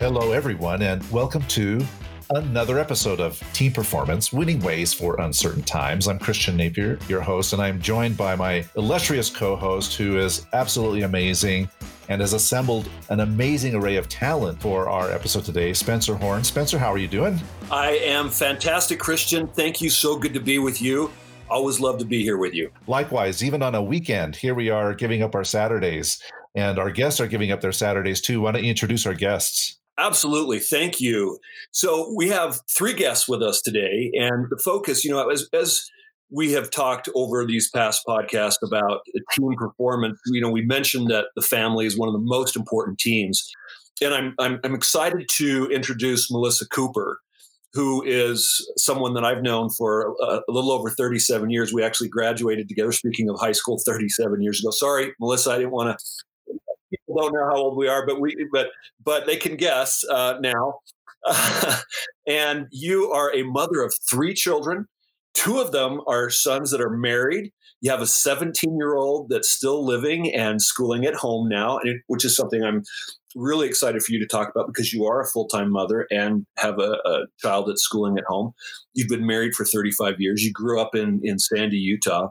Hello, everyone, and welcome to another episode of Team Performance Winning Ways for Uncertain Times. I'm Christian Napier, your host, and I'm joined by my illustrious co host who is absolutely amazing and has assembled an amazing array of talent for our episode today, Spencer Horn. Spencer, how are you doing? I am fantastic, Christian. Thank you. So good to be with you. Always love to be here with you. Likewise, even on a weekend, here we are giving up our Saturdays, and our guests are giving up their Saturdays too. Why don't you introduce our guests? Absolutely. Thank you. So we have three guests with us today, and the focus, you know, as, as we have talked over these past podcasts about team performance, you know, we mentioned that the family is one of the most important teams. And I'm, I'm, I'm excited to introduce Melissa Cooper, who is someone that I've known for a, a, little over 37 years. We actually graduated together, speaking of high school, 37 years ago. Sorry, Melissa, I didn't want to people don't know how old we are, but we but but they can guess uh, now. and you are a mother of three children. Two of them are sons that are married. You have a 17 year old that's still living and schooling at home now, which is something I'm really excited for you to talk about because you are a full time mother and have a, a, child that's schooling at home. You've been married for 35 years. You grew up in, in Sandy, Utah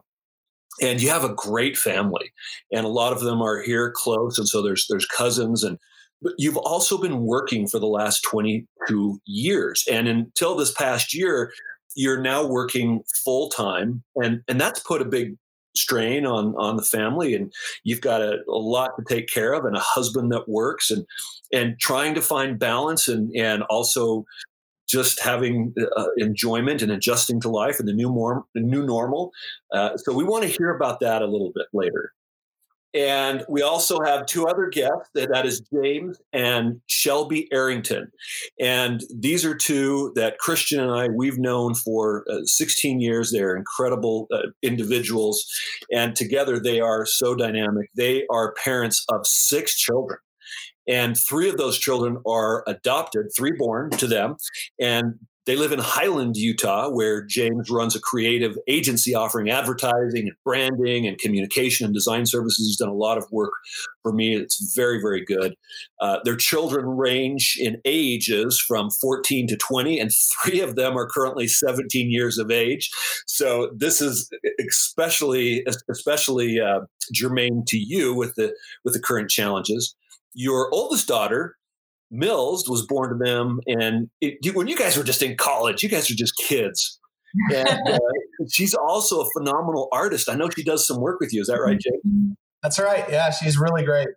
and you have a great family and a lot of them are here close and so there's there's cousins and but you've also been working for the last 22 years and until this past year you're now working full time and and that's put a big strain on on the family and you've got a, a lot to take care of and a husband that works and and trying to find balance and and also just having uh, enjoyment and adjusting to life and the new, more, the new normal. Uh, so we want to hear about that a little bit later. And we also have two other guests that is James and Shelby Arrington. And these are two that Christian and I, we've known for uh, 16 years. They're incredible uh, individuals. And together they are so dynamic. They are parents of six children and three of those children are adopted, three born to them, and they live in Highland, Utah, where James runs a creative agency offering advertising and branding and communication and design services. He's done a lot of work for me. It's very, very good. Uh, their children range in ages from 14 to 20, and three of them are currently 17 years of age. So this is especially, especially uh, germane to you with the with the current challenges your oldest daughter, Mills, was born to them, and it, you, when you guys were just in college, you guys were just kids. And uh, she's also a phenomenal artist. I know she does some work with you. Is that right, Jake? That's right. Yeah, she's really great.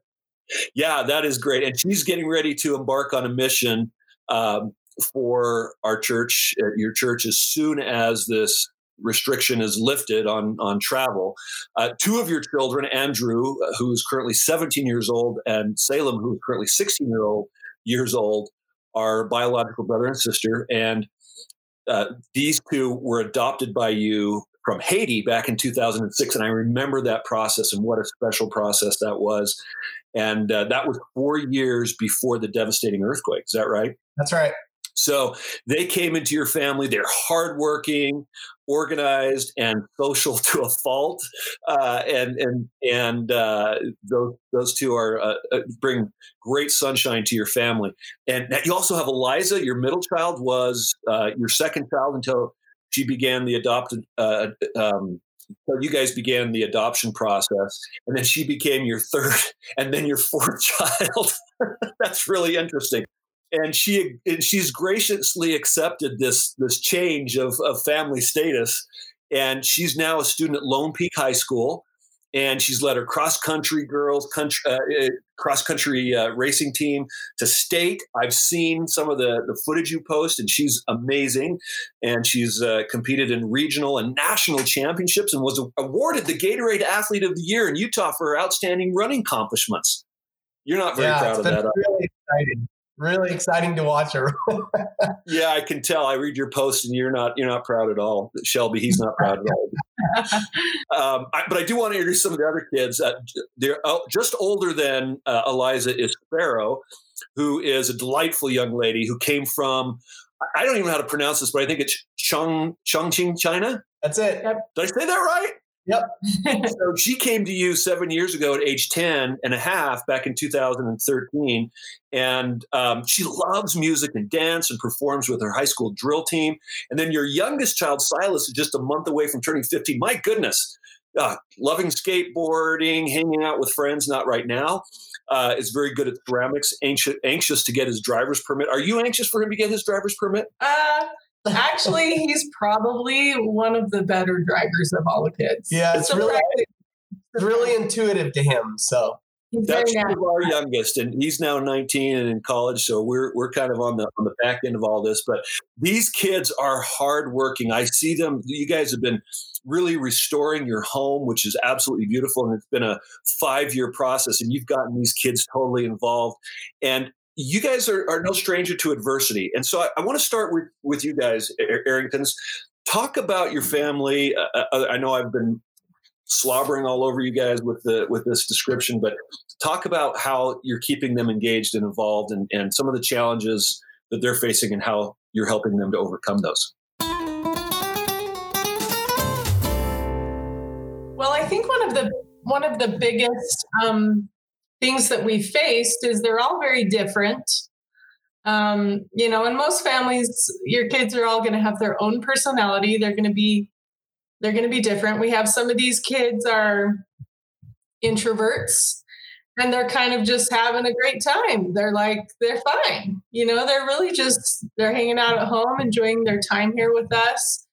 Yeah, that is great. And she's getting ready to embark on a mission um, for our church, uh, your church, as soon as this restriction is lifted on on travel. Uh, two of your children, Andrew, uh, who is currently 17 years old, and Salem, who is currently 16 year old years old, are biological brother and sister, and uh, these two were adopted by you from Haiti back in 2006, and I remember that process and what a special process that was. And uh, that was four years before the devastating earthquake. Is that right? That's right. So they came into your family. They're hardworking, organized, and social to a fault. Uh, and and and uh, those those two are uh, uh, bring great sunshine to your family. And you also have Eliza. Your middle child was uh, your second child until she began the adopted. Uh, um, so you guys began the adoption process, and then she became your third, and then your fourth child. That's really interesting and she and she's graciously accepted this this change of, of family status. And she's now a student at lone peak high school and she's led her cross country girls country, uh, uh, cross country uh, racing team to state. I've seen some of the, the footage you post and she's amazing. And she's uh, competed in regional and national championships and was awarded the gatorade athlete of the year in utah for her outstanding running accomplishments. You're not very yeah, proud of that really exciting really exciting to watch her. yeah, I can tell. I read your post, and you're not you're not proud at all. Shelby, he's not proud at all. um, I, but I do want to introduce some of the other kids. Uh, they're uh, just older than uh, Eliza is Sparrow, who is a delightful young lady who came from. I don't even know how to pronounce this, but I think it's Chong Chongqing, China. That's it. Did I say that right? Yep. so she came to you seven years ago at age 10 and a half back in 2013. And um, she loves music and dance and performs with her high school drill team. And then your youngest child, Silas, is just a month away from turning 15. My goodness. Uh, loving skateboarding, hanging out with friends, not right now. Uh, is very good at ceramics, anxious, anxious to get his driver's permit. Are you anxious for him to get his driver's permit? Uh, Actually, he's probably one of the better drivers of all the kids. Yeah, it's, really, it's really intuitive to him. So that's our youngest, and he's now 19 and in college. So we're we're kind of on the on the back end of all this. But these kids are hardworking. I see them. You guys have been really restoring your home, which is absolutely beautiful, and it's been a five year process. And you've gotten these kids totally involved. And you guys are, are no stranger to adversity. And so I, I want to start with, with you guys, Arringtons. Talk about your family. Uh, uh, uh, I know I've been slobbering all over you guys with the with this description, but talk about how you're keeping them engaged and involved and, and some of the challenges that they're facing and how you're helping them to overcome those. Well, I think one of the one of the biggest um, things that we faced is they're all very different. Um, you know, in most families, your kids are all going to have their own personality. They're going to be they're going to be different. We have some of these kids are introverts and they're kind of just having a great time. They're like they're fine. You know, they're really just they're hanging out at home, enjoying their time here with us.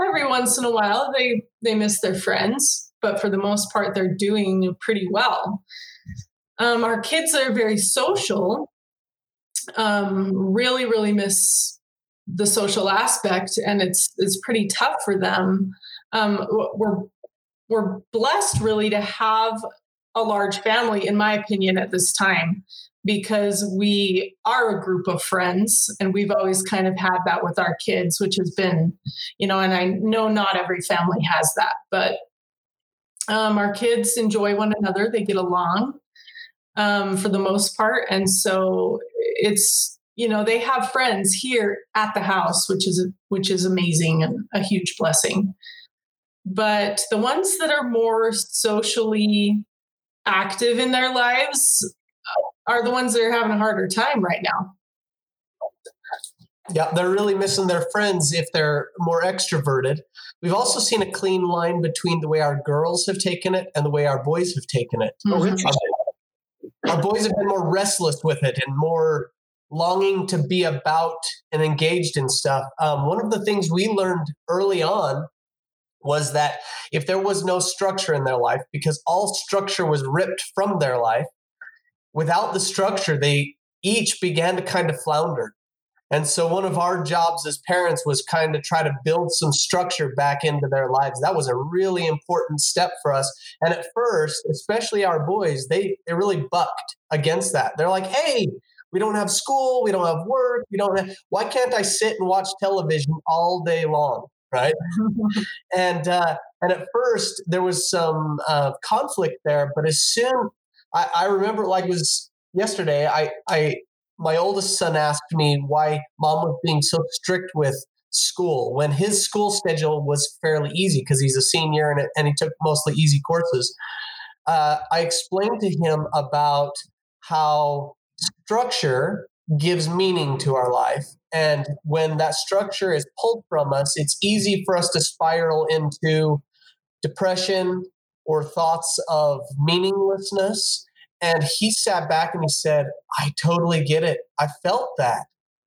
Every once in a while, they they miss their friends, but for the most part, they're doing pretty well. Um, our kids are very social, um, really, really miss the social aspect, and it's it's pretty tough for them. Um, we're we're blessed really to have a large family, in my opinion, at this time because we are a group of friends and we've always kind of had that with our kids which has been you know and i know not every family has that but um, our kids enjoy one another. They get along um, for the most part. And so it's, you know, they have friends here at the house, which is, which is amazing and a huge blessing. But the ones that are more socially active in their lives are the ones that are having a harder time right now. Yeah, they're really missing their friends if they're more extroverted. We've also seen a clean line between the way our girls have taken it and the way our boys have taken it. Mm-hmm our boys have been more restless with it and more longing to be about and engaged in stuff. Um, one of the things we learned early on was that if there was no structure in their life, because all structure was ripped from their life, without the structure, they each began to kind of flounder. And so one of our jobs as parents was kind of try to build some structure back into their lives. That was a really important step for us. And at first, especially our boys, they they really bucked against that. They're like, "Hey, we don't have school, we don't have work, we don't have why can't I sit and watch television all day long?" Right? and uh, and at first there was some uh, conflict there, but as soon I, I remember like it was yesterday, I I my oldest son asked me why mom was being so strict with school when his school schedule was fairly easy because he's a senior and, and he took mostly easy courses. Uh, I explained to him about how structure gives meaning to our life. And when that structure is pulled from us, it's easy for us to spiral into depression or thoughts of meaninglessness and he sat back and he said, I totally get it. I felt that.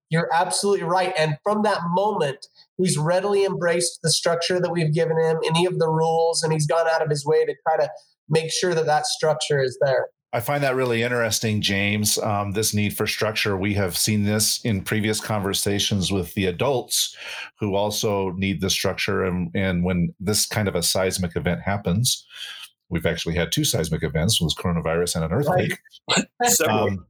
You're absolutely right. And from that moment, he's readily embraced the structure that we've given him, any of the rules, and he's gone out of his way to try to make sure that that structure is there. I find that really interesting, James. Um, this need for structure. We have seen this in previous conversations with the adults who also need the structure. And, and when this kind of a seismic event happens, we've actually had two seismic events was coronavirus and an earthquake right. um,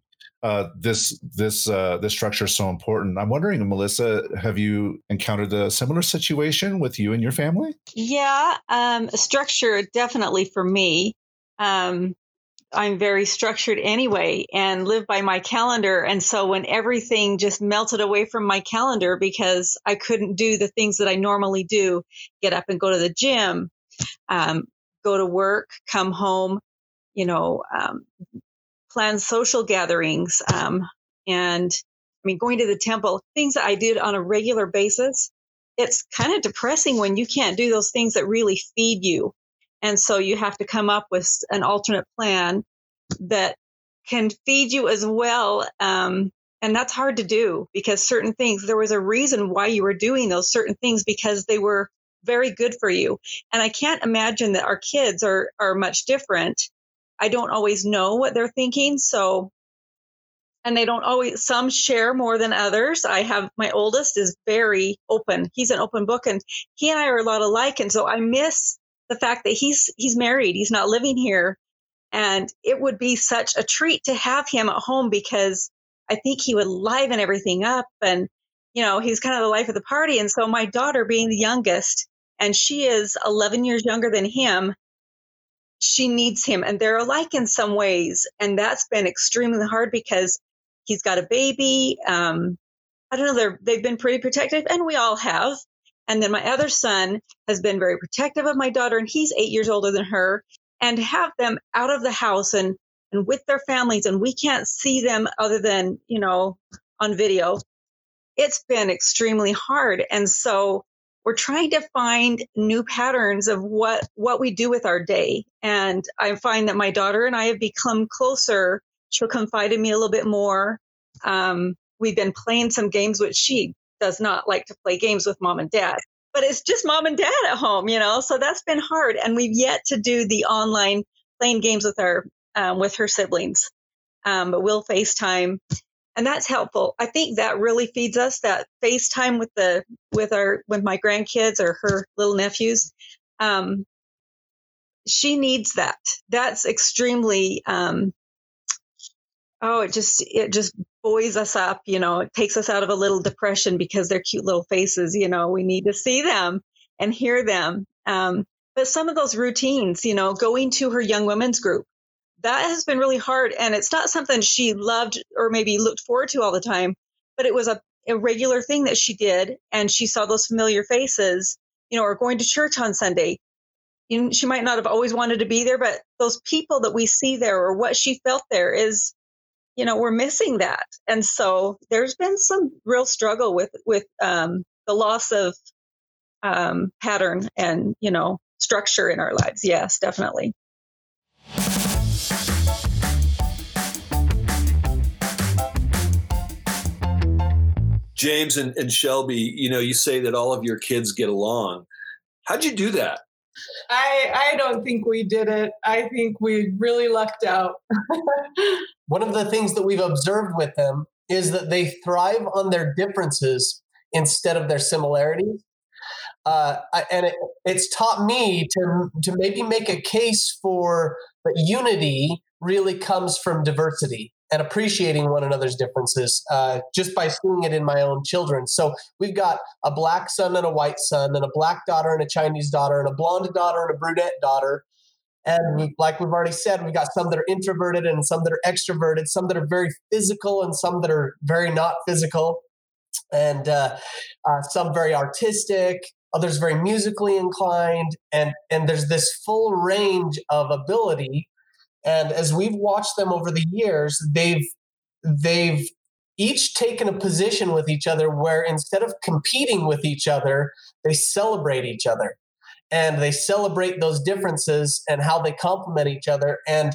uh, this this uh, this structure is so important. I'm wondering, Melissa, have you encountered a similar situation with you and your family? Yeah, um, structure definitely for me. Um, I'm very structured anyway, and live by my calendar. And so when everything just melted away from my calendar because I couldn't do the things that I normally do, get up and go to the gym, um, go to work, come home, you know, um, plan social gatherings, um, and I mean, going to the temple, things that I did on a regular basis. It's kind of depressing when you can't do those things that really feed you. And so you have to come up with an alternate plan that can feed you as well. Um, and that's hard to do because certain things, there was a reason why you were doing those certain things because they were very good for you. And I can't imagine that our kids are, are much different. I don't always know what they're thinking. So, and they don't always, some share more than others. I have my oldest is very open. He's an open book and he and I are a lot alike. And so I miss the fact that he's, he's married. He's not living here. And it would be such a treat to have him at home because I think he would liven everything up. And, you know, he's kind of the life of the party. And so my daughter being the youngest, and she is 11 years younger than him, she needs him. And they're alike in some ways. And that's been extremely hard because he's got a baby. Um, I don't know, they're, they've been pretty protective, and we all have. And then my other son has been very protective of my daughter, and he's eight years older than her. And have them out of the house and and with their families, and we can't see them other than you know on video. It's been extremely hard, and so we're trying to find new patterns of what what we do with our day. And I find that my daughter and I have become closer. She'll confide in me a little bit more. Um, we've been playing some games which she does not like to play games with mom and dad but it's just mom and dad at home you know so that's been hard and we've yet to do the online playing games with our um, with her siblings um, but we'll facetime and that's helpful. I think that really feeds us that facetime with the with our with my grandkids or her little nephews um, she needs that. That's extremely um, oh it just it just buoys us up you know it takes us out of a little depression because they're cute little faces you know we need to see them and hear them. Um, but some of those routines you know going to her young women's group that has been really hard and it's not something she loved or maybe looked forward to all the time but it was a, a regular thing that she did and she saw those familiar faces you know or going to church on sunday. You know, she might not have always wanted to be there but those people that we see there or what she felt there is you know we're missing that. And so there's been some real struggle with with um, the loss of um, pattern and you know structure in our lives. Yes definitely james and, and shelby you know you say that all of your kids get along how'd you do that I I don't think we did it. I think we really lucked out. One of the things that we've observed with them is that they thrive on their differences instead of their similarities. Uh, and it, it's taught me to to maybe make a case for that unity really comes from diversity and appreciating one another's differences uh, just by seeing it in my own children. So we've got a black son and a white son, and a black daughter and a Chinese daughter, and a blonde daughter and a brunette daughter. And we, like we've already said, we've got some that are introverted and some that are extroverted, some that are very physical and some that are very not physical, and uh, uh, some very artistic, others very musically inclined, and and there's this full range of ability and as we've watched them over the years, they've they've each taken a position with each other where instead of competing with each other, they celebrate each other. And they celebrate those differences and how they complement each other. And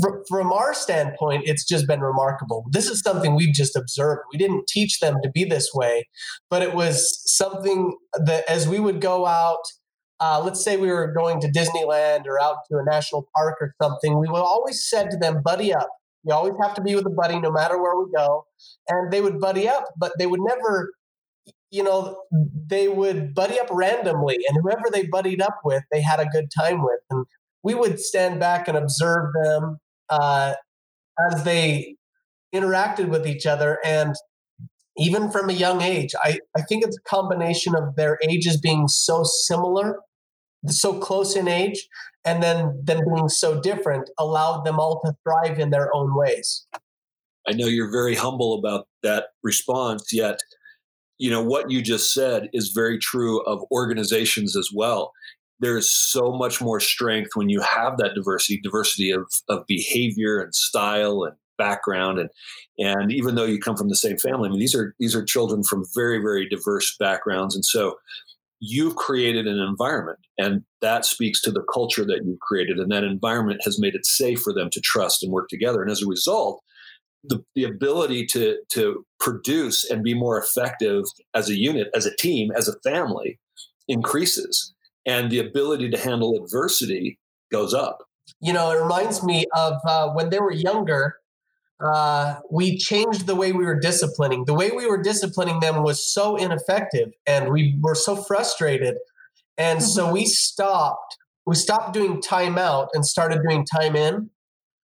fr- from our standpoint, it's just been remarkable. This is something we've just observed. We didn't teach them to be this way, but it was something that as we would go out uh, let's say we were going to Disneyland or out to a national park or something, we would always said to them, buddy up. You always have to be with a buddy no matter where we go. And they would buddy up, but they would never, you know, they would buddy up randomly. And whoever they buddied up with, they had a good time with. And we would stand back and observe them uh, as they interacted with each other. And even from a young age, I, I think it's a combination of their ages being so similar so close in age and then them being so different allowed them all to thrive in their own ways i know you're very humble about that response yet you know what you just said is very true of organizations as well there's so much more strength when you have that diversity, diversity of, of behavior and style and background and and even though you come from the same family, I mean these are these are children from very, very diverse backgrounds. And so you've created an environment and that speaks to the culture that you've created and that environment has made it safe for them to trust and work together. And as a result the, the ability to to produce and be more effective as a unit as a team as a family increases and the ability to handle adversity goes up. You know it reminds me of uh, when they were younger uh, we changed the way we were disciplining. The way we were disciplining them was so ineffective, and we were so frustrated. And mm-hmm. so we stopped. We stopped doing timeout and started doing time in.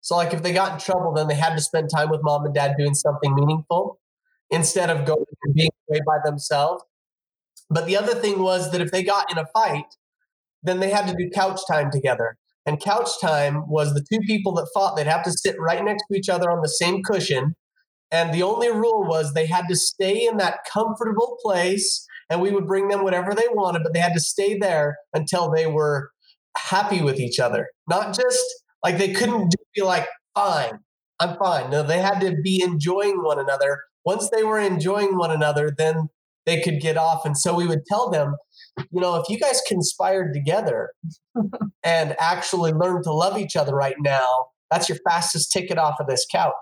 So, like, if they got in trouble, then they had to spend time with mom and dad doing something meaningful instead of going and being away by themselves. But the other thing was that if they got in a fight, then they had to do couch time together. And couch time was the two people that fought, they'd have to sit right next to each other on the same cushion. And the only rule was they had to stay in that comfortable place and we would bring them whatever they wanted, but they had to stay there until they were happy with each other. Not just like they couldn't be like, fine, I'm fine. No, they had to be enjoying one another. Once they were enjoying one another, then they could get off. And so we would tell them, you know, if you guys conspired together and actually learned to love each other right now, that's your fastest ticket off of this couch.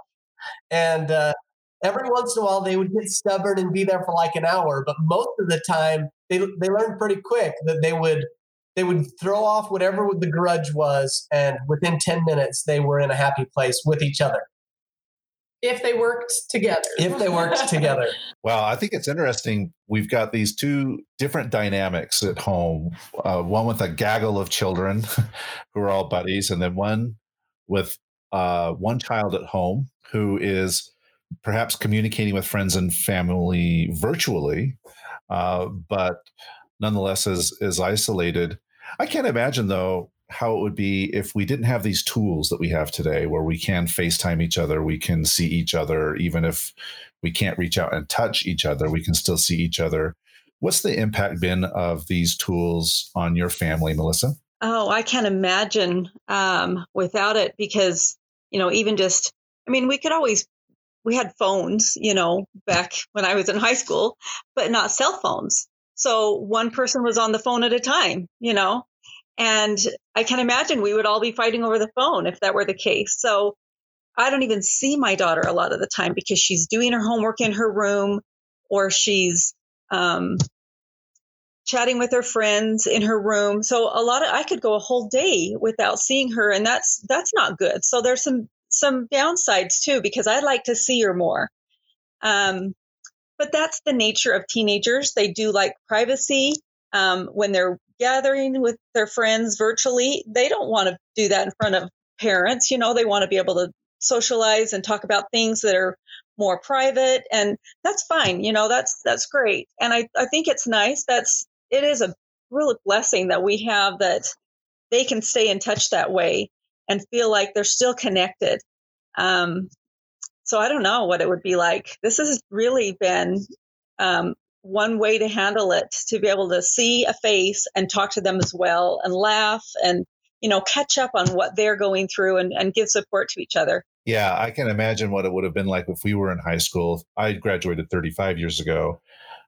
And uh, every once in a while, they would get stubborn and be there for like an hour, but most of the time, they they learned pretty quick that they would they would throw off whatever the grudge was, and within ten minutes, they were in a happy place with each other if they worked together. If they worked together. Well, I think it's interesting. We've got these two different dynamics at home uh, one with a gaggle of children who are all buddies, and then one with uh, one child at home who is perhaps communicating with friends and family virtually, uh, but nonetheless is, is isolated. I can't imagine, though, how it would be if we didn't have these tools that we have today where we can FaceTime each other, we can see each other, even if we can't reach out and touch each other, we can still see each other. What's the impact been of these tools on your family, Melissa? Oh, I can't imagine um, without it because, you know, even just, I mean, we could always, we had phones, you know, back when I was in high school, but not cell phones. So one person was on the phone at a time, you know, and I can imagine we would all be fighting over the phone if that were the case. So I don't even see my daughter a lot of the time because she's doing her homework in her room or she's um, chatting with her friends in her room. So a lot of I could go a whole day without seeing her, and that's that's not good. So there's some some downsides too because I'd like to see her more. Um, but that's the nature of teenagers. They do like privacy. Um, when they're gathering with their friends virtually, they don't want to do that in front of parents. You know, they want to be able to socialize and talk about things that are more private and that's fine you know that's that's great and i i think it's nice that's it is a real blessing that we have that they can stay in touch that way and feel like they're still connected um so i don't know what it would be like this has really been um, one way to handle it to be able to see a face and talk to them as well and laugh and you know catch up on what they're going through and, and give support to each other. Yeah i can imagine what it would have been like if we were in high school. I graduated 35 years ago.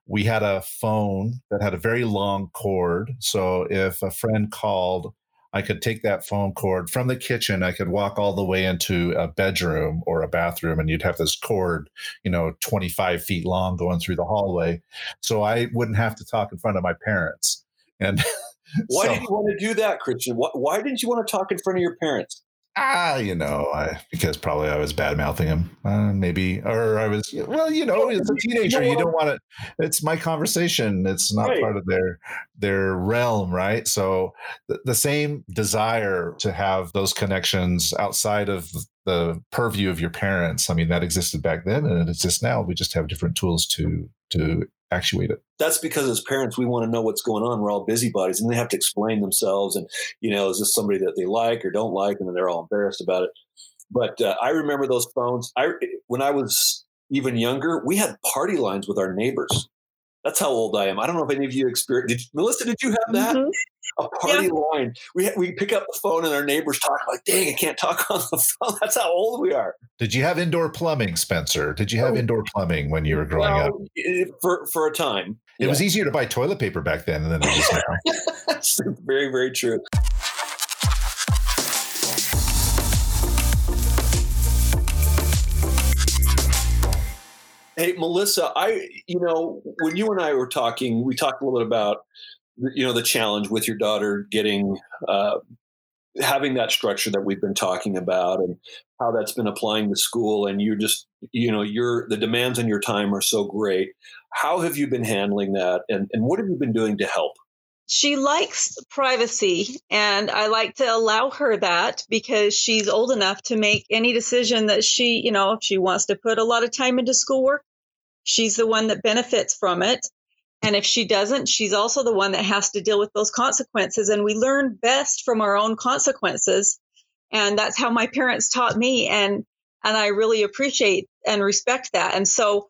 We had a phone that had a very long cord. So if a friend called I could take that phone cord from the kitchen. I could walk all the way into a bedroom or a bathroom, and you'd have this cord, you know, 25 feet long going through the hallway. So I wouldn't have to talk in front of my parents. And why so, did you want to do that, Christian? Why, why didn't you want to talk in front of your parents? Ah, you know, I, because probably I was bad mouthing him, uh, maybe, or I was, well, you know, as a teenager, you don't want to. It's my conversation. It's not right. part of their their realm, right? So the, the same desire to have those connections outside of the purview of your parents. I mean, that existed back then, and it exists now. We just have different tools to to actuate it. That's because as parents, we want to know what's going on. We're all busybodies and they have to explain themselves. And, you know, is this somebody that they like or don't like? And then they're all embarrassed about it. But uh, I remember those phones. I when I was even younger, we had party lines with our neighbors. That's how old I am. I don't know if any of you experienced. Did, Melissa, did you have that? Mm-hmm. A party yeah. line. We we pick up the phone and our neighbors talk like, "Dang, I can't talk on the phone." That's how old we are. Did you have indoor plumbing, Spencer? Did you have oh. indoor plumbing when you were growing well, up? For for a time, it yeah. was easier to buy toilet paper back then than it is now. very very true. Hey, Melissa, I, you know, when you and I were talking, we talked a little bit about, you know, the challenge with your daughter getting, uh, having that structure that we've been talking about and how that's been applying to school. And you just, you know, your, the demands on your time are so great. How have you been handling that? And, and what have you been doing to help? She likes privacy and I like to allow her that because she's old enough to make any decision that she, you know, if she wants to put a lot of time into schoolwork, she's the one that benefits from it. And if she doesn't, she's also the one that has to deal with those consequences. And we learn best from our own consequences. And that's how my parents taught me. And, and I really appreciate and respect that. And so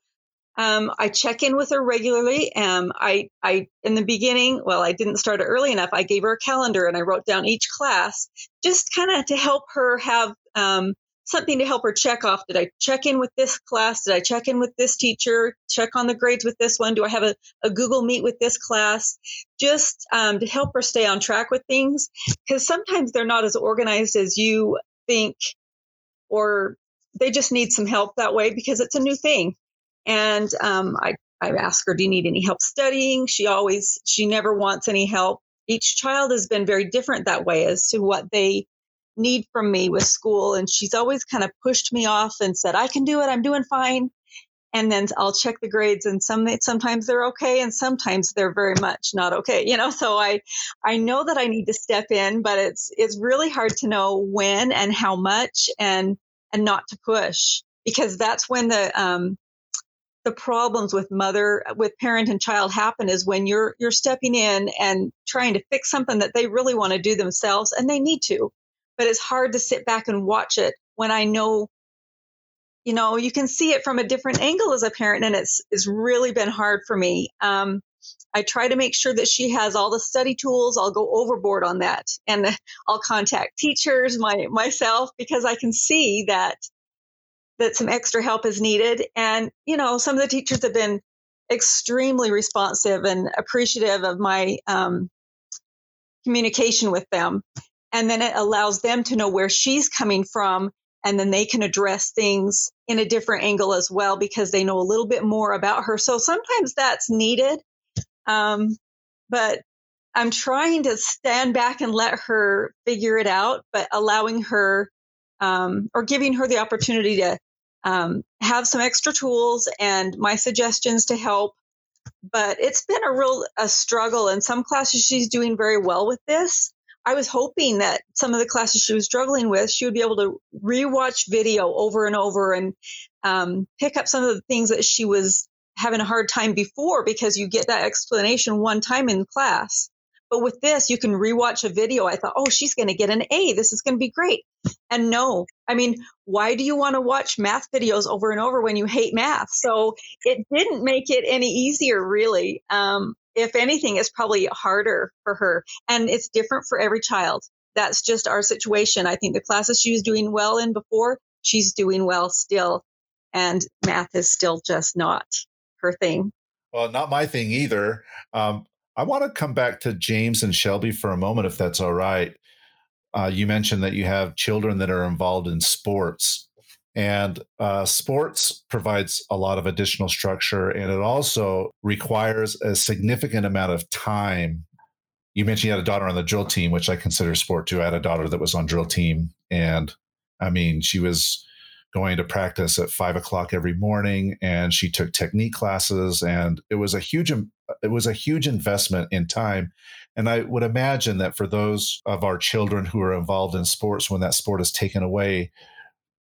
um, I check in with her regularly. Um, I, I, in the beginning, well, I didn't start it early enough. I gave her a calendar and I wrote down each class just kind of to help her have um, something to help her check off. Did I check in with this class? Did I check in with this teacher? Check on the grades with this one? Do I have a, a Google Meet with this class? Just um, to help her stay on track with things. Because sometimes they're not as organized as you think, or they just need some help that way because it's a new thing. And um, I, I ask her, do you need any help studying? She always, she never wants any help. Each child has been very different that way as to what they need from me with school. And she's always kind of pushed me off and said, I can do it. I'm doing fine. And then I'll check the grades and some, sometimes they're okay. And sometimes they're very much not okay. You know, so I, I know that I need to step in, but it's, it's really hard to know when and how much and, and not to push because that's when the, um, the problems with mother with parent and child happen is when you're you're stepping in and trying to fix something that they really want to do themselves and they need to. But it's hard to sit back and watch it when i know you know you can see it from a different angle as a parent and it's it's really been hard for me. Um, i try to make sure that she has all the study tools. I'll go overboard on that and i'll contact teachers my myself because i can see that that some extra help is needed. And, you know, some of the teachers have been extremely responsive and appreciative of my um, communication with them. And then it allows them to know where she's coming from. And then they can address things in a different angle as well because they know a little bit more about her. So sometimes that's needed. Um, but I'm trying to stand back and let her figure it out, but allowing her um, or giving her the opportunity to um, have some extra tools and my suggestions to help. But it's been a real a struggle. In some classes, she's doing very well with this. I was hoping that some of the classes she was struggling with, she would be able to rewatch video over and over and um, pick up some of the things that she was having a hard time before because you get that explanation one time in class. But with this, you can rewatch a video. I thought, oh, she's going to get an A. This is going to be great. And no, I mean, why do you want to watch math videos over and over when you hate math? So it didn't make it any easier, really. Um, if anything, it's probably harder for her. And it's different for every child. That's just our situation. I think the classes she was doing well in before, she's doing well still. And math is still just not her thing. Well, not my thing either. Um, I want to come back to James and Shelby for a moment, if that's all right. Uh, you mentioned that you have children that are involved in sports, and uh, sports provides a lot of additional structure, and it also requires a significant amount of time. You mentioned you had a daughter on the drill team, which I consider sport too. I had a daughter that was on drill team, and I mean, she was going to practice at five o'clock every morning and she took technique classes and it was a huge it was a huge investment in time. And i would imagine that for those of our children who are involved in sports when that sport is taken away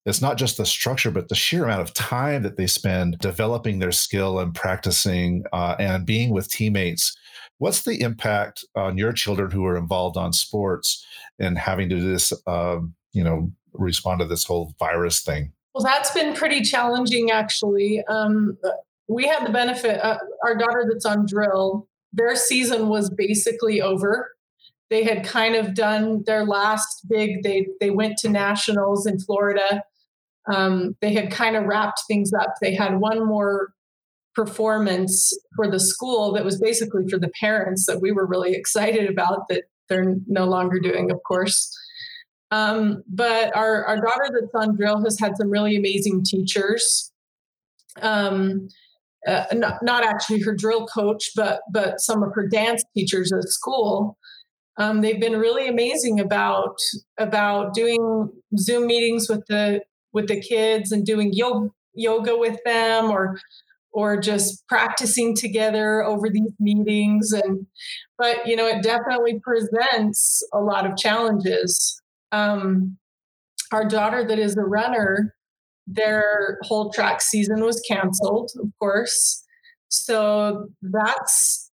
it's not just the structure but the sheer amount of time that they spend developing their skill and practicing uh, and being with teammates. What's the impact on your children who are involved on sports and having to this um, you know respond to this whole virus thing? Well, that's been pretty challenging, actually. Um, we had the benefit. Uh, our daughter that's on drill, their season was basically over. They had kind of done their last big. They they went to nationals in Florida. Um, they had kind of wrapped things up. They had one more performance for the school that was basically for the parents that we were really excited about that they're no longer doing, of course. Um, but our, our daughter that's on drill has had some really amazing teachers. Um, uh, not, not actually her drill coach, but but some of her dance teachers at school. Um, they've been really amazing about about doing Zoom meetings with the with the kids and doing yoga yoga with them or or just practicing together over these meetings and but you know it definitely presents a lot of challenges um, our daughter that is a runner their whole track season was canceled of course so that's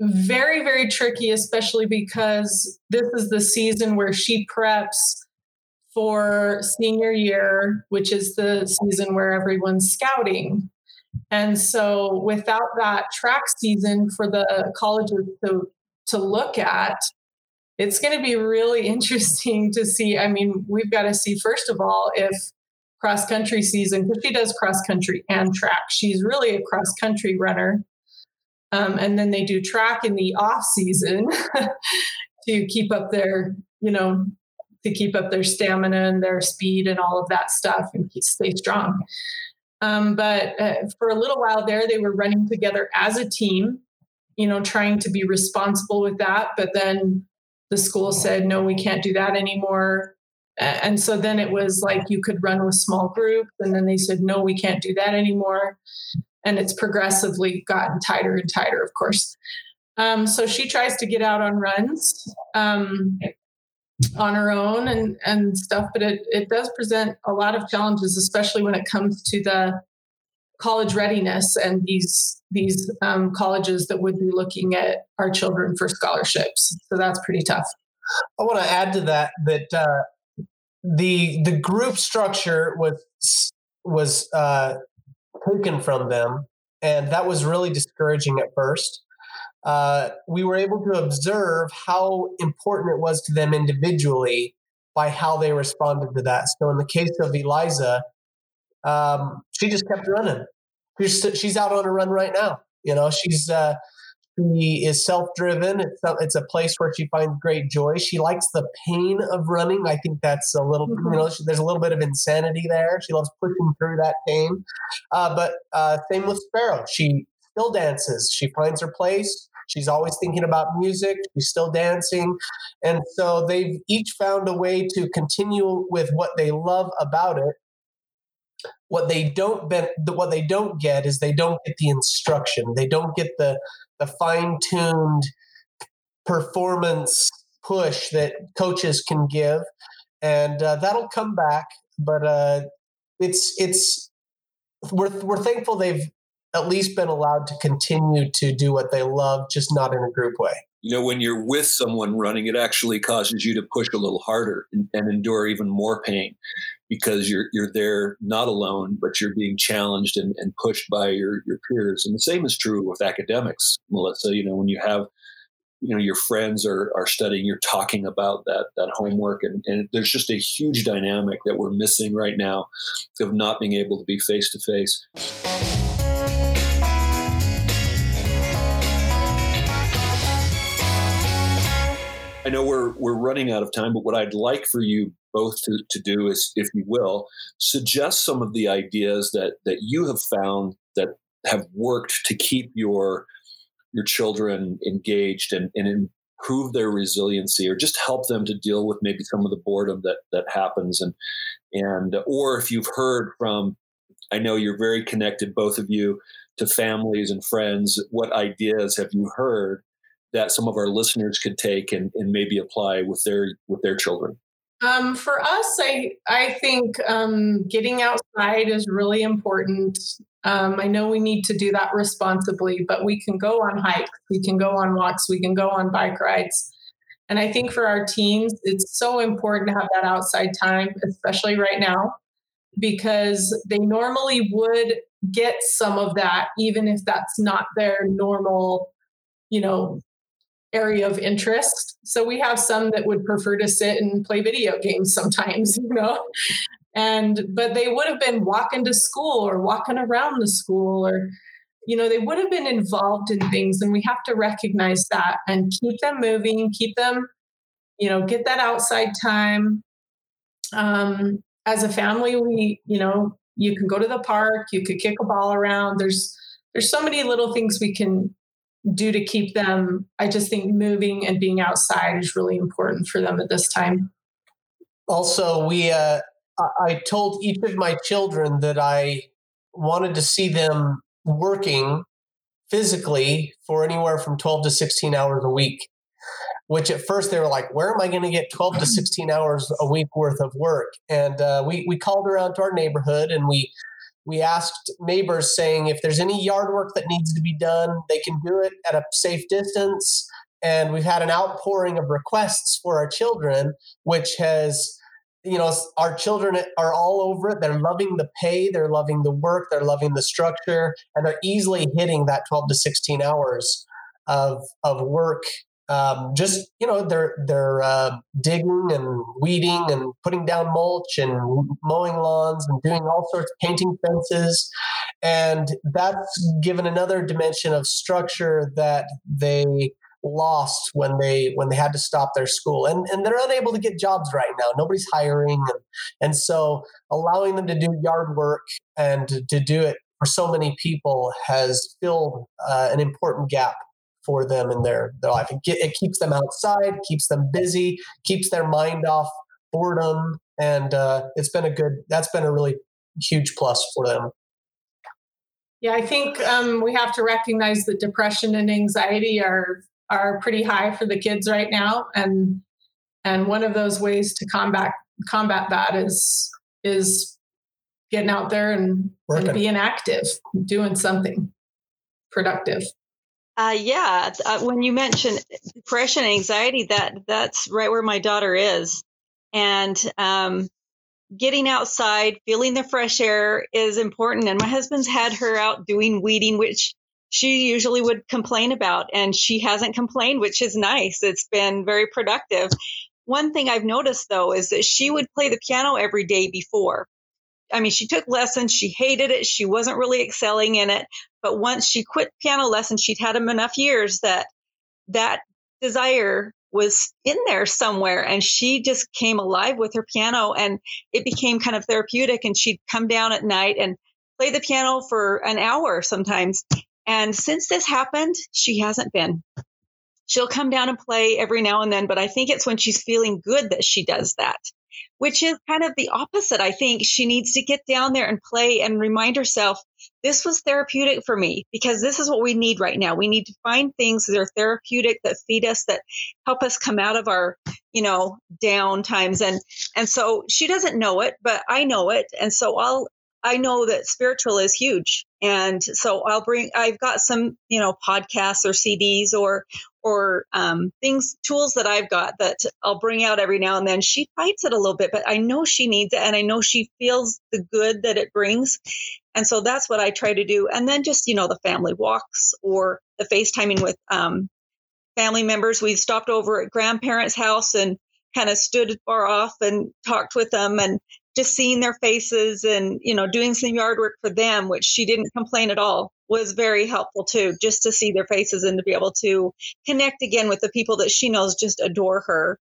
very very tricky especially because this is the season where she preps for senior year which is the season where everyone's scouting and so without that track season for the colleges to to look at, it's going to be really interesting to see. I mean, we've got to see first of all if cross country season because she does cross country and track. She's really a cross country runner. Um, and then they do track in the off season to keep up their, you know, to keep up their stamina and their speed and all of that stuff and stay strong. Um, but uh, for a little while there, they were running together as a team, you know, trying to be responsible with that. But then the school said, no, we can't do that anymore. And so then it was like you could run with small groups. And then they said, no, we can't do that anymore. And it's progressively gotten tighter and tighter, of course. Um, so she tries to get out on runs. Um, on her own and and stuff but it it does present a lot of challenges especially when it comes to the college readiness and these these um, colleges that would be looking at our children for scholarships so that's pretty tough i want to add to that that uh, the the group structure was was uh, taken from them and that was really discouraging at first uh, we were able to observe how important it was to them individually by how they responded to that. So in the case of Eliza, um, she just kept running. She's, she's out on a run right now. You know, she's uh, she is self-driven. It's a, it's a place where she finds great joy. She likes the pain of running. I think that's a little, mm-hmm. you know, she, there's a little bit of insanity there. She loves pushing through that pain. Uh, but uh, same with Sparrow. She still dances. She finds her place. She's always thinking about music. She's still dancing. And so they've each found a way to continue with what they love about it. What they don't be, what they don't get is they don't get the instruction. They don't get the the fine-tuned performance push that coaches can give, and uh, that'll come back. But uh, it's it's we're we're thankful they've at least been allowed to continue to do what they love, just not in a group way. You know, when you're with someone running, it actually causes you to push a little harder and, and endure even more pain because you're you're there not alone, but you're being challenged and, and pushed by your your peers. And the same is true with academics, Melissa. You know, when you have you know your friends are are studying you're talking about that that homework and, and there's just a huge dynamic that we're missing right now of not being able to be face to face I know we're we're running out of time, but what I'd like for you both to, to do is, if you will, suggest some of the ideas that that you have found that have worked to keep your your children engaged and, and improve their resiliency or just help them to deal with maybe some of the boredom that that happens. And and or if you've heard from I know you're very connected both of you to families and friends what ideas have you heard that some of our listeners could take and, and maybe apply with their with their children? Um, for us, I I think um, getting outside is really important. Um, I know we need to do that responsibly, but we can go on hikes, we can go on walks, we can go on bike rides. And I think for our teens, it's so important to have that outside time, especially right now. because they normally would get some of that, even if that's not their normal, you know, area of interest. So we have some that would prefer to sit and play video games sometimes, you know. And but they would have been walking to school or walking around the school or you know, they would have been involved in things and we have to recognize that and keep them moving, keep them, you know, get that outside time. Um, as a family, we, you know, you can go to the park, you could kick a ball around. There's there's so many little things we can do to keep them. I just think moving and being outside is really important for them at this time. Also, we uh, I told each of my children that I wanted to see them working physically for anywhere from 12 to 16 hours a week which at first they were like, where am I going to get 12 to 16 hours a week worth of work? And uh, we, we called around to our neighborhood and we, we asked neighbors saying if there's any yard work that needs to be done, they can do it at a safe distance. And we've had an outpouring of requests for our children, which has, you know, our children are all over it. They're loving the pay, they're loving the work, they're loving the structure, and they're easily hitting that 12 to 16 hours of, of work um, just you know they're they're uh, digging and weeding and putting down mulch and mowing lawns and doing all sorts of painting fences. And that's given another dimension of structure that they lost when they when they had to stop their school. And and they're unable to get jobs right now. Nobody's hiring and, and so allowing them to do yard work and to, to do it for so many people has filled uh, an important gap for them in their, their life. It, it keeps them outside, keeps them busy, keeps their mind off boredom. And uh, it's been a good, that's been a really huge plus for them. Yeah, I think um, we have to recognize that depression and anxiety are are pretty high for the kids right now, and and one of those ways to combat combat that is is getting out there and, and being active, doing something productive. Uh, yeah, uh, when you mention depression and anxiety, that that's right where my daughter is, and um, getting outside, feeling the fresh air is important. And my husband's had her out doing weeding, which she usually would complain about, and she hasn't complained, which is nice. It's been very productive. One thing I've noticed though is that she would play the piano every day before. I mean, she took lessons. She hated it. She wasn't really excelling in it. But once she quit piano lessons, she'd had them enough years that that desire was in there somewhere. And she just came alive with her piano and it became kind of therapeutic. And she'd come down at night and play the piano for an hour sometimes. And since this happened, she hasn't been. She'll come down and play every now and then, but I think it's when she's feeling good that she does that which is kind of the opposite. I think she needs to get down there and play and remind herself this was therapeutic for me because this is what we need right now. We need to find things that are therapeutic that feed us, that help us come out of our, you know, down times. And and so she doesn't know it, but I know it. And so I'll I know that spiritual is huge. And so I'll bring, I've got some, you know, podcasts or CDs or, or um, things, tools that I've got that I'll bring out every now and then. She fights it a little bit, but I know she needs it and I know she feels the good that it brings. And so that's what I try to do. And then just, you know, the family walks or the FaceTiming with um, family members. We stopped over at grandparents' house and kind of stood far off and talked with them and just seeing their faces and you know doing some yard work for them which she didn't complain at all was very helpful too just to see their faces and to be able to connect again with the people that she knows just adore her.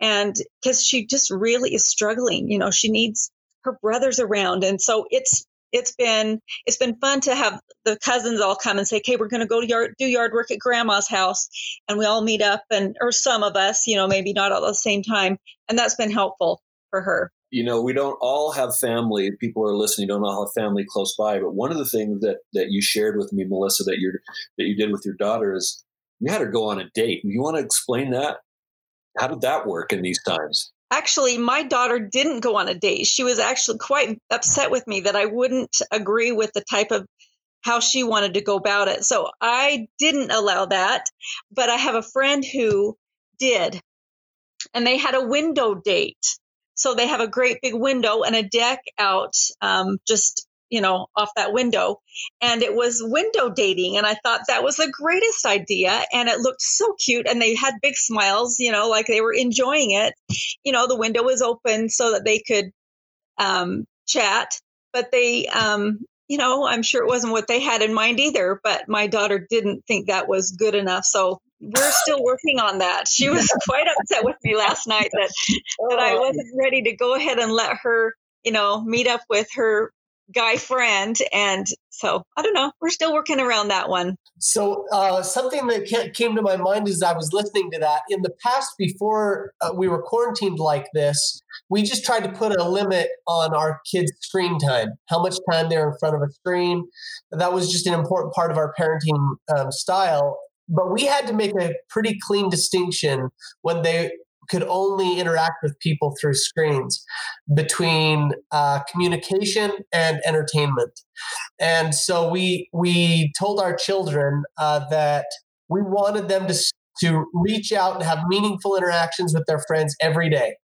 And because she just really is struggling you know she needs her brothers around. And so it's it's been it's been fun to have the cousins all come and say okay we're going to go to yard do yard work at grandma's house. And we all meet up and or some of us you know maybe not all at the same time. And that's been helpful for her you know, we don't all have family. People are listening, don't all have family close by. But one of the things that that you shared with me, Melissa, that you that you did with your daughter is you had her go on a date. You want to explain that? How did that work in these times? Actually, my daughter didn't go on a date. She was actually quite upset with me that I wouldn't agree with the type of how she wanted to go about it. So I didn't allow that. But I have a friend who did. And they had a window date. So they have a great big window and a deck out um, just you know, off that window. And it was window dating. And I thought that was the greatest idea. And it looked so cute. And they had big smiles, you know, like they were enjoying it. You know, the window was open so that they could um, chat. But they, um, you know, I'm sure it wasn't what they had in mind either. But my daughter didn't think that was good enough. So we're still working on that. She was quite upset with me last night that, that I oh. wasn't ready to go ahead and let her you know, meet up with her guy friend. And so I don't know. We're still working around that one. So uh, something that came to my mind as I was listening to that in the past, before uh, we were quarantined like this, we just tried to put a limit on our kids' screen time, how much time they're in front of a screen. That was just an important part of our parenting um, style. But we had to make a pretty clean distinction when they could only interact with people through screens between uh, communication and entertainment. And so we we told our children uh, that we wanted them to to reach out and have meaningful interactions with their friends every day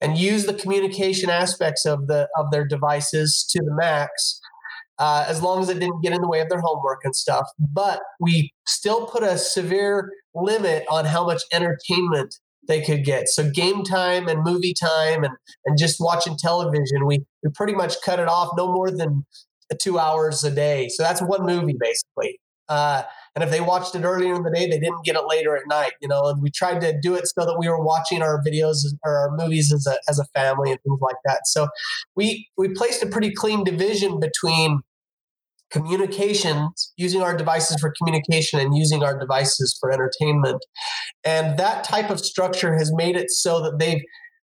and use the communication aspects of the of their devices to the max uh, as long as it didn't get in the way of their homework and stuff but we still put a severe limit on how much entertainment they could get. So game time and movie time and, and just watching television, we, we pretty much cut it off no more than two hours a day. So that's one movie basically. Uh, and if they watched it earlier in the day, they didn't get it later at night, you know, and we tried to do it so that we were watching our videos or our movies as a, as a family and things like that. So we, we placed a pretty clean division between communications, using our devices for communication and using our devices for entertainment. And that type of structure has made it so that they've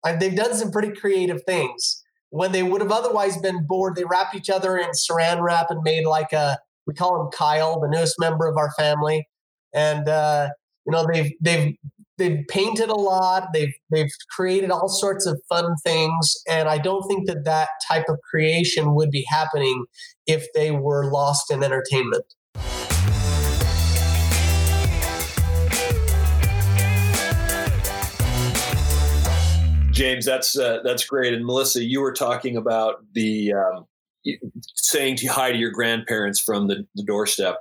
uh, they've done some pretty creative things. When they would have otherwise been bored, they wrapped each other in saran wrap and made like a we call him Kyle, the newest member of our family, and uh, you know they've they've they've painted a lot they've they've created all sorts of fun things and i don't think that that type of creation would be happening if they were lost in entertainment. James that's uh, that's great. And melissa you were talking about the um, saying hi to your grandparents from the, the doorstep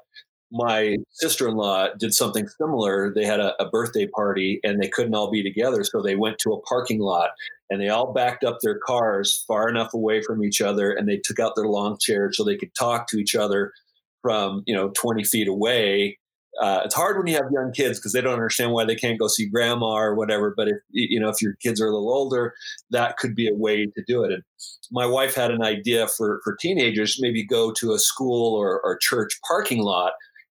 my sister-in-law did something similar. They had a, a, birthday party and they couldn't all be together so they went to a parking lot and they all backed up their cars far enough away from each other and they took out their lawn chairs so they could talk to each other from you know 20 feet away. Uh, it's hard when you have young kids because they don't understand why they can't go see grandma or whatever but if you know if your kids are a little older that could be a way to do it. And my wife had an idea for for teenagers maybe go to a school or, or church parking lot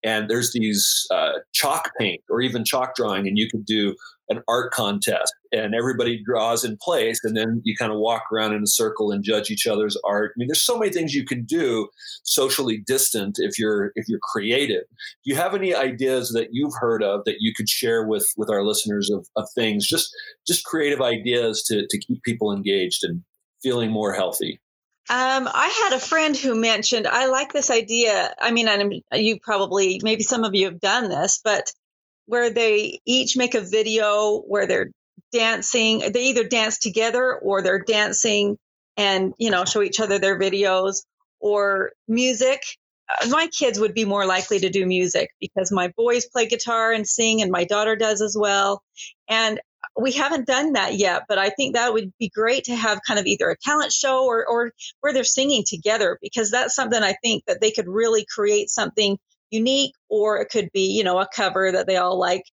and there's these uh, chalk paint or even chalk drawing and you could do an art contest and everybody draws in place and then you kind of walk around in a circle and judge each other's art. I mean there's so many things you can do socially distant if you're if you're creative. Do you have any ideas that you've heard of that you could share with with our listeners of, of things? Just just creative ideas to to keep people engaged and feeling more healthy um, I had a friend who mentioned, I like this idea. I mean, you probably, maybe some of you have done this, but where they each make a video where they're dancing, they either dance together or they're dancing and, you know, show each other their videos or music. Uh, my kids would be more likely to do music because my boys play guitar and sing, and my daughter does as well. And we haven't done that yet, but I think that would be great to have kind of either a talent show or, or where they're singing together because that's something I think that they could really create something unique or it could be, you know, a cover that they all like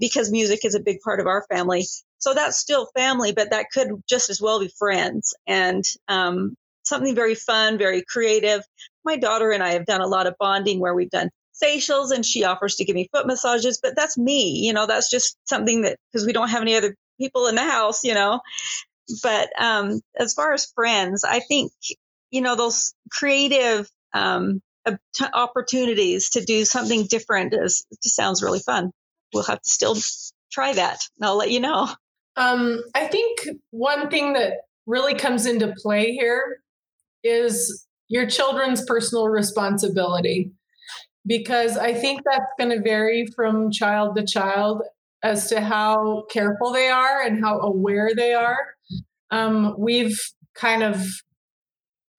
because music is a big part of our family. So that's still family, but that could just as well be friends and um, something very fun, very creative. My daughter and I have done a lot of bonding where we've done facials and she offers to give me foot massages, but that's me, you know, that's just something that because we don't have any other people in the house, you know. But um, as far as friends, I think, you know, those creative um, opportunities to do something different is just sounds really fun. We'll have to still try that and I'll let you know. Um, I think one thing that really comes into play here is your children's personal responsibility because I think that's going to vary from child to child as to how careful they are and how aware they are um, we've kind of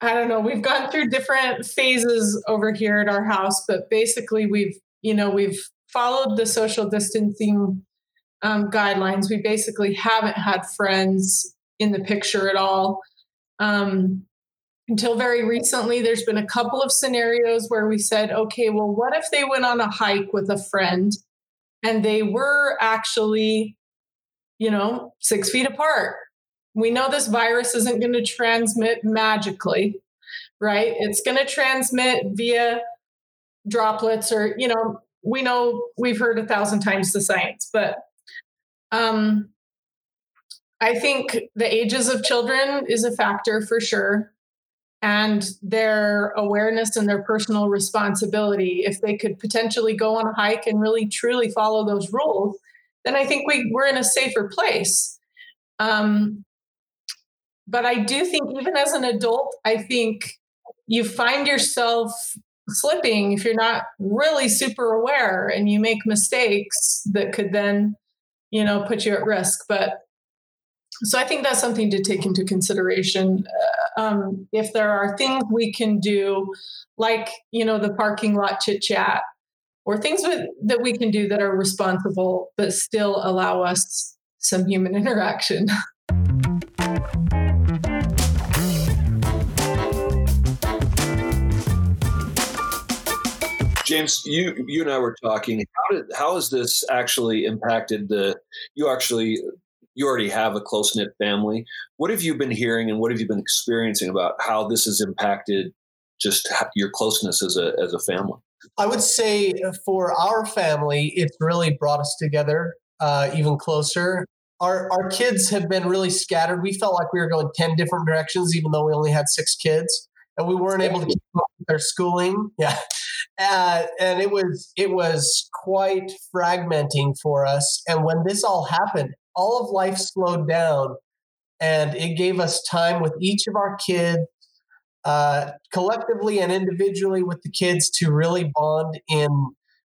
I don't know, we've gone through different phases over here at our house, but basically we've, you know, we've followed the social distancing um, guidelines. We basically haven't had friends in the picture at all. Um, until very recently, there's been a couple of scenarios where we said, okay, well, what if they went on a hike with a friend and they were actually, you know, six feet apart we know this virus isn't going to transmit magically, right? It's going to transmit via droplets or, you know, we know we've heard a thousand times the science, but um, I think the ages of children is a factor for sure. And their awareness and their personal responsibility. If they could potentially go on a hike and really truly follow those rules, then I think we, we're in a safer place. Um, but I do think, even as an adult, I think you find yourself slipping if you're not really super aware and you make mistakes that could then, you know, put you at risk. But so I think that's something to take into consideration. Uh, um, if there are things we can do, like, you know, the parking lot chit chat, or things with, that we can do that are responsible but still allow us some human interaction. James, you you and I were talking. How did how has this actually impacted the? You actually you already have a close knit family. What have you been hearing and what have you been experiencing about how this has impacted just your closeness as a as a family? I would say for our family, it's really brought us together uh, even closer. Our our kids have been really scattered. We felt like we were going ten different directions, even though we only had six kids, and we weren't able to keep up with their schooling. Yeah, uh, and it was it was quite fragmenting for us. And when this all happened, all of life slowed down, and it gave us time with each of our kids, uh, collectively and individually with the kids, to really bond in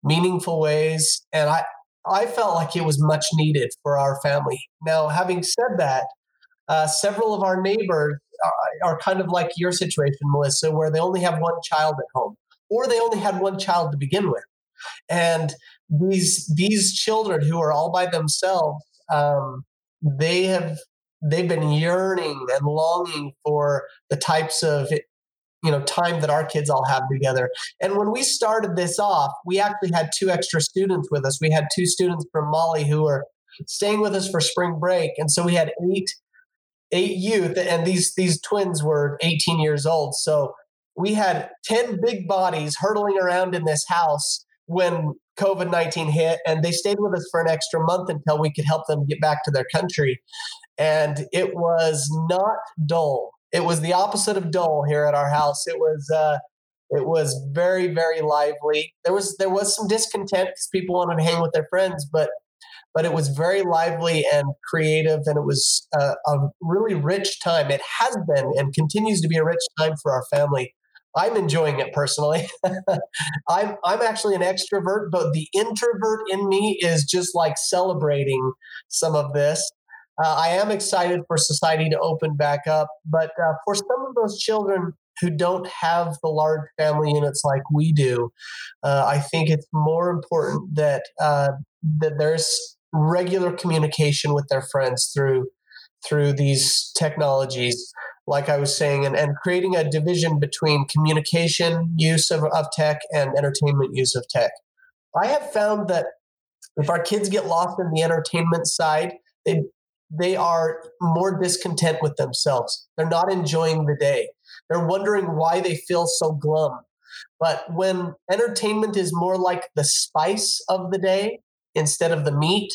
meaningful ways. And I I felt like it was much needed for our family. Now, having said that, uh, several of our neighbors are, are kind of like your situation, Melissa, where they only have one child at home or they only had one child to begin with. And these these children who are all by themselves, um, they have they've been yearning and longing for the types of you know time that our kids all have together. And when we started this off we actually had two extra students with us. We had two students from mali who were staying with us for spring break and so we had eight eight youth and these these twins were 18 years old. So we had 10 big bodies hurtling around in this house when COVID 19 hit, and they stayed with us for an extra month until we could help them get back to their country. And it was not dull. It was the opposite of dull here at our house. It was, uh, it was very, very lively. There was there was some discontent because people wanted to hang with their friends, but but it was very lively and creative, and it was uh, a really rich time. It has been and continues to be a rich time for our family. I'm enjoying it personally. I'm I'm actually an extrovert, but the introvert in me is just like celebrating some of this. Uh, I am excited for society to open back up, but uh, for some of those children who don't have the large family units like we do, uh, I think it's more important that uh, that there's regular communication with their friends through through these technologies like I was saying, and, and creating a division between communication use of, of tech and entertainment use of tech. I have found that if our kids get lost in the entertainment side, they they are more discontent with themselves. They're not enjoying the day. They're wondering why they feel so glum. But when entertainment is more like the spice of the day instead of the meat,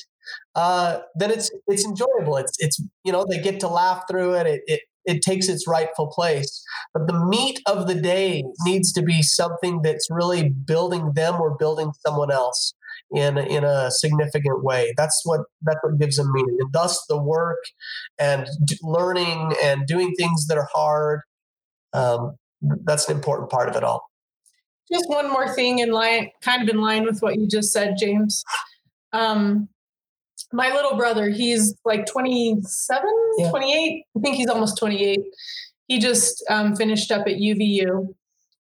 uh, then it's it's enjoyable. It's it's you know they get to laugh through it. It, it it takes its rightful place. But the meat of the day needs to be something that's really building them or building someone else in in a significant way. That's what that's what gives them meaning. And thus, the work and learning and doing things that are hard. Um, that's an important part of it all. Just one more thing in line, kind of in line with what you just said, James. Um, my little brother, he's like 27, yeah. 28. I think he's almost 28. He just um, finished up at UVU.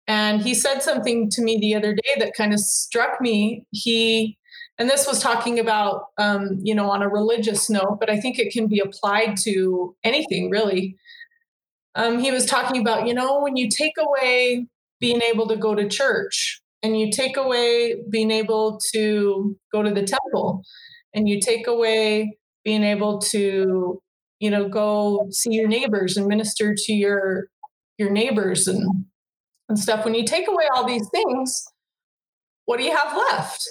And he said something to me the other day that kind of struck me. He, and this was talking about, um, you know, on a religious note, but I think it can be applied to anything really. Um, he was talking about, you know, when you take away being able to go to church and you take away being able to go to the temple and you take away being able to you know go see your neighbors and minister to your your neighbors and and stuff when you take away all these things what do you have left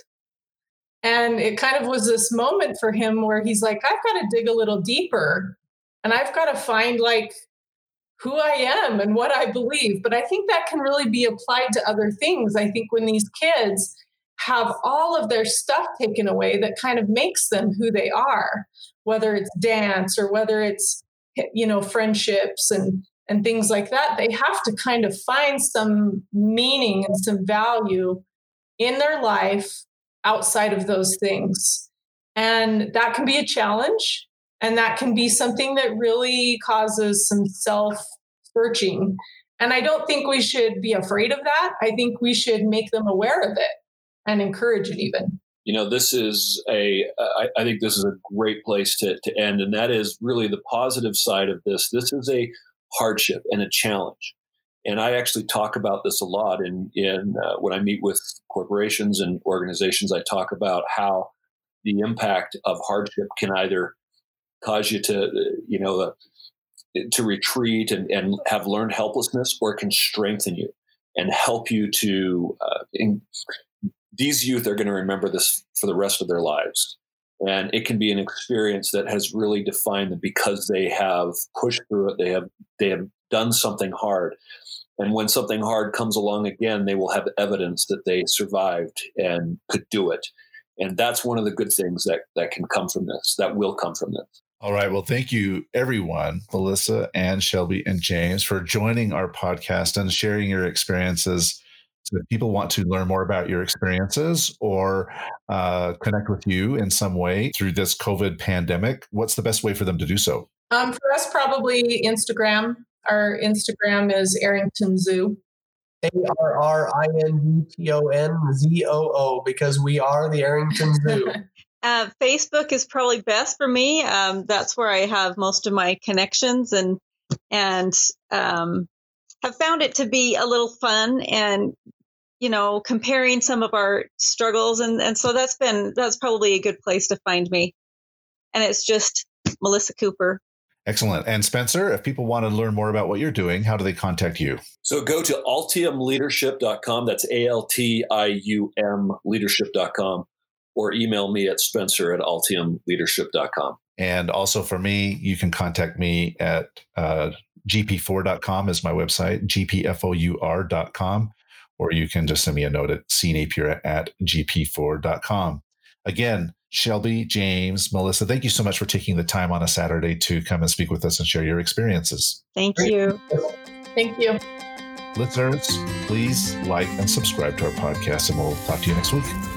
and it kind of was this moment for him where he's like i've got to dig a little deeper and i've got to find like who I am and what I believe. But I think that can really be applied to other things. I think when these kids have all of their stuff taken away that kind of makes them who they are, whether it's dance or whether it's you know friendships and and things like that, they have to kind of find some meaning and some value in their life outside of those things. And that can be a challenge. And that can be something that really causes some self searching. And I don't think we should be afraid of that. I think we should make them aware of it and encourage it even. You know, this is a. I, I think this is a great place to, to end. And that is really the positive side of this. This is a hardship and a challenge. And I actually talk about this a lot in, in uh, when I meet with corporations and organizations. I talk about how the impact of hardship can either cause you to, you know, uh, to retreat and, and have learned helplessness, or can strengthen you and help you to. Uh, in, these youth are going to remember this for the rest of their lives. And it can be an experience that has really defined them because they have pushed through it. They have they have done something hard. And when something hard comes along again, they will have evidence that they survived and could do it. And that's one of the good things that that can come from this, that will come from this. All right. Well, thank you, everyone, Melissa and Shelby and James, for joining our podcast and sharing your experiences. So if people want to learn more about your experiences or uh, connect with you in some way through this COVID pandemic, what's the best way for them to do so? Um, for us, probably Instagram. Our Instagram is Arrington Zoo. A R R I N G T O N Z O O because we are the Arrington Zoo. Uh, Facebook is probably best for me. Um, that's where I have most of my connections and and um, have found it to be a little fun and you know comparing some of our struggles and and so that's been that's probably a good place to find me. And it's just Melissa Cooper. Excellent. And Spencer, if people want to learn more about what you're doing, how do they contact you? So go to altiumleadership.com. That's A L T I U M leadership.com or email me at spencer at altiumleadership.com. And also for me, you can contact me at uh, gp4.com is my website, gpfour.com, or you can just send me a note at cnapier at gp4.com. Again, Shelby, James, Melissa, thank you so much for taking the time on a Saturday to come and speak with us and share your experiences. Thank you. Thank you. Listeners, please like and subscribe to our podcast, and we'll talk to you next week.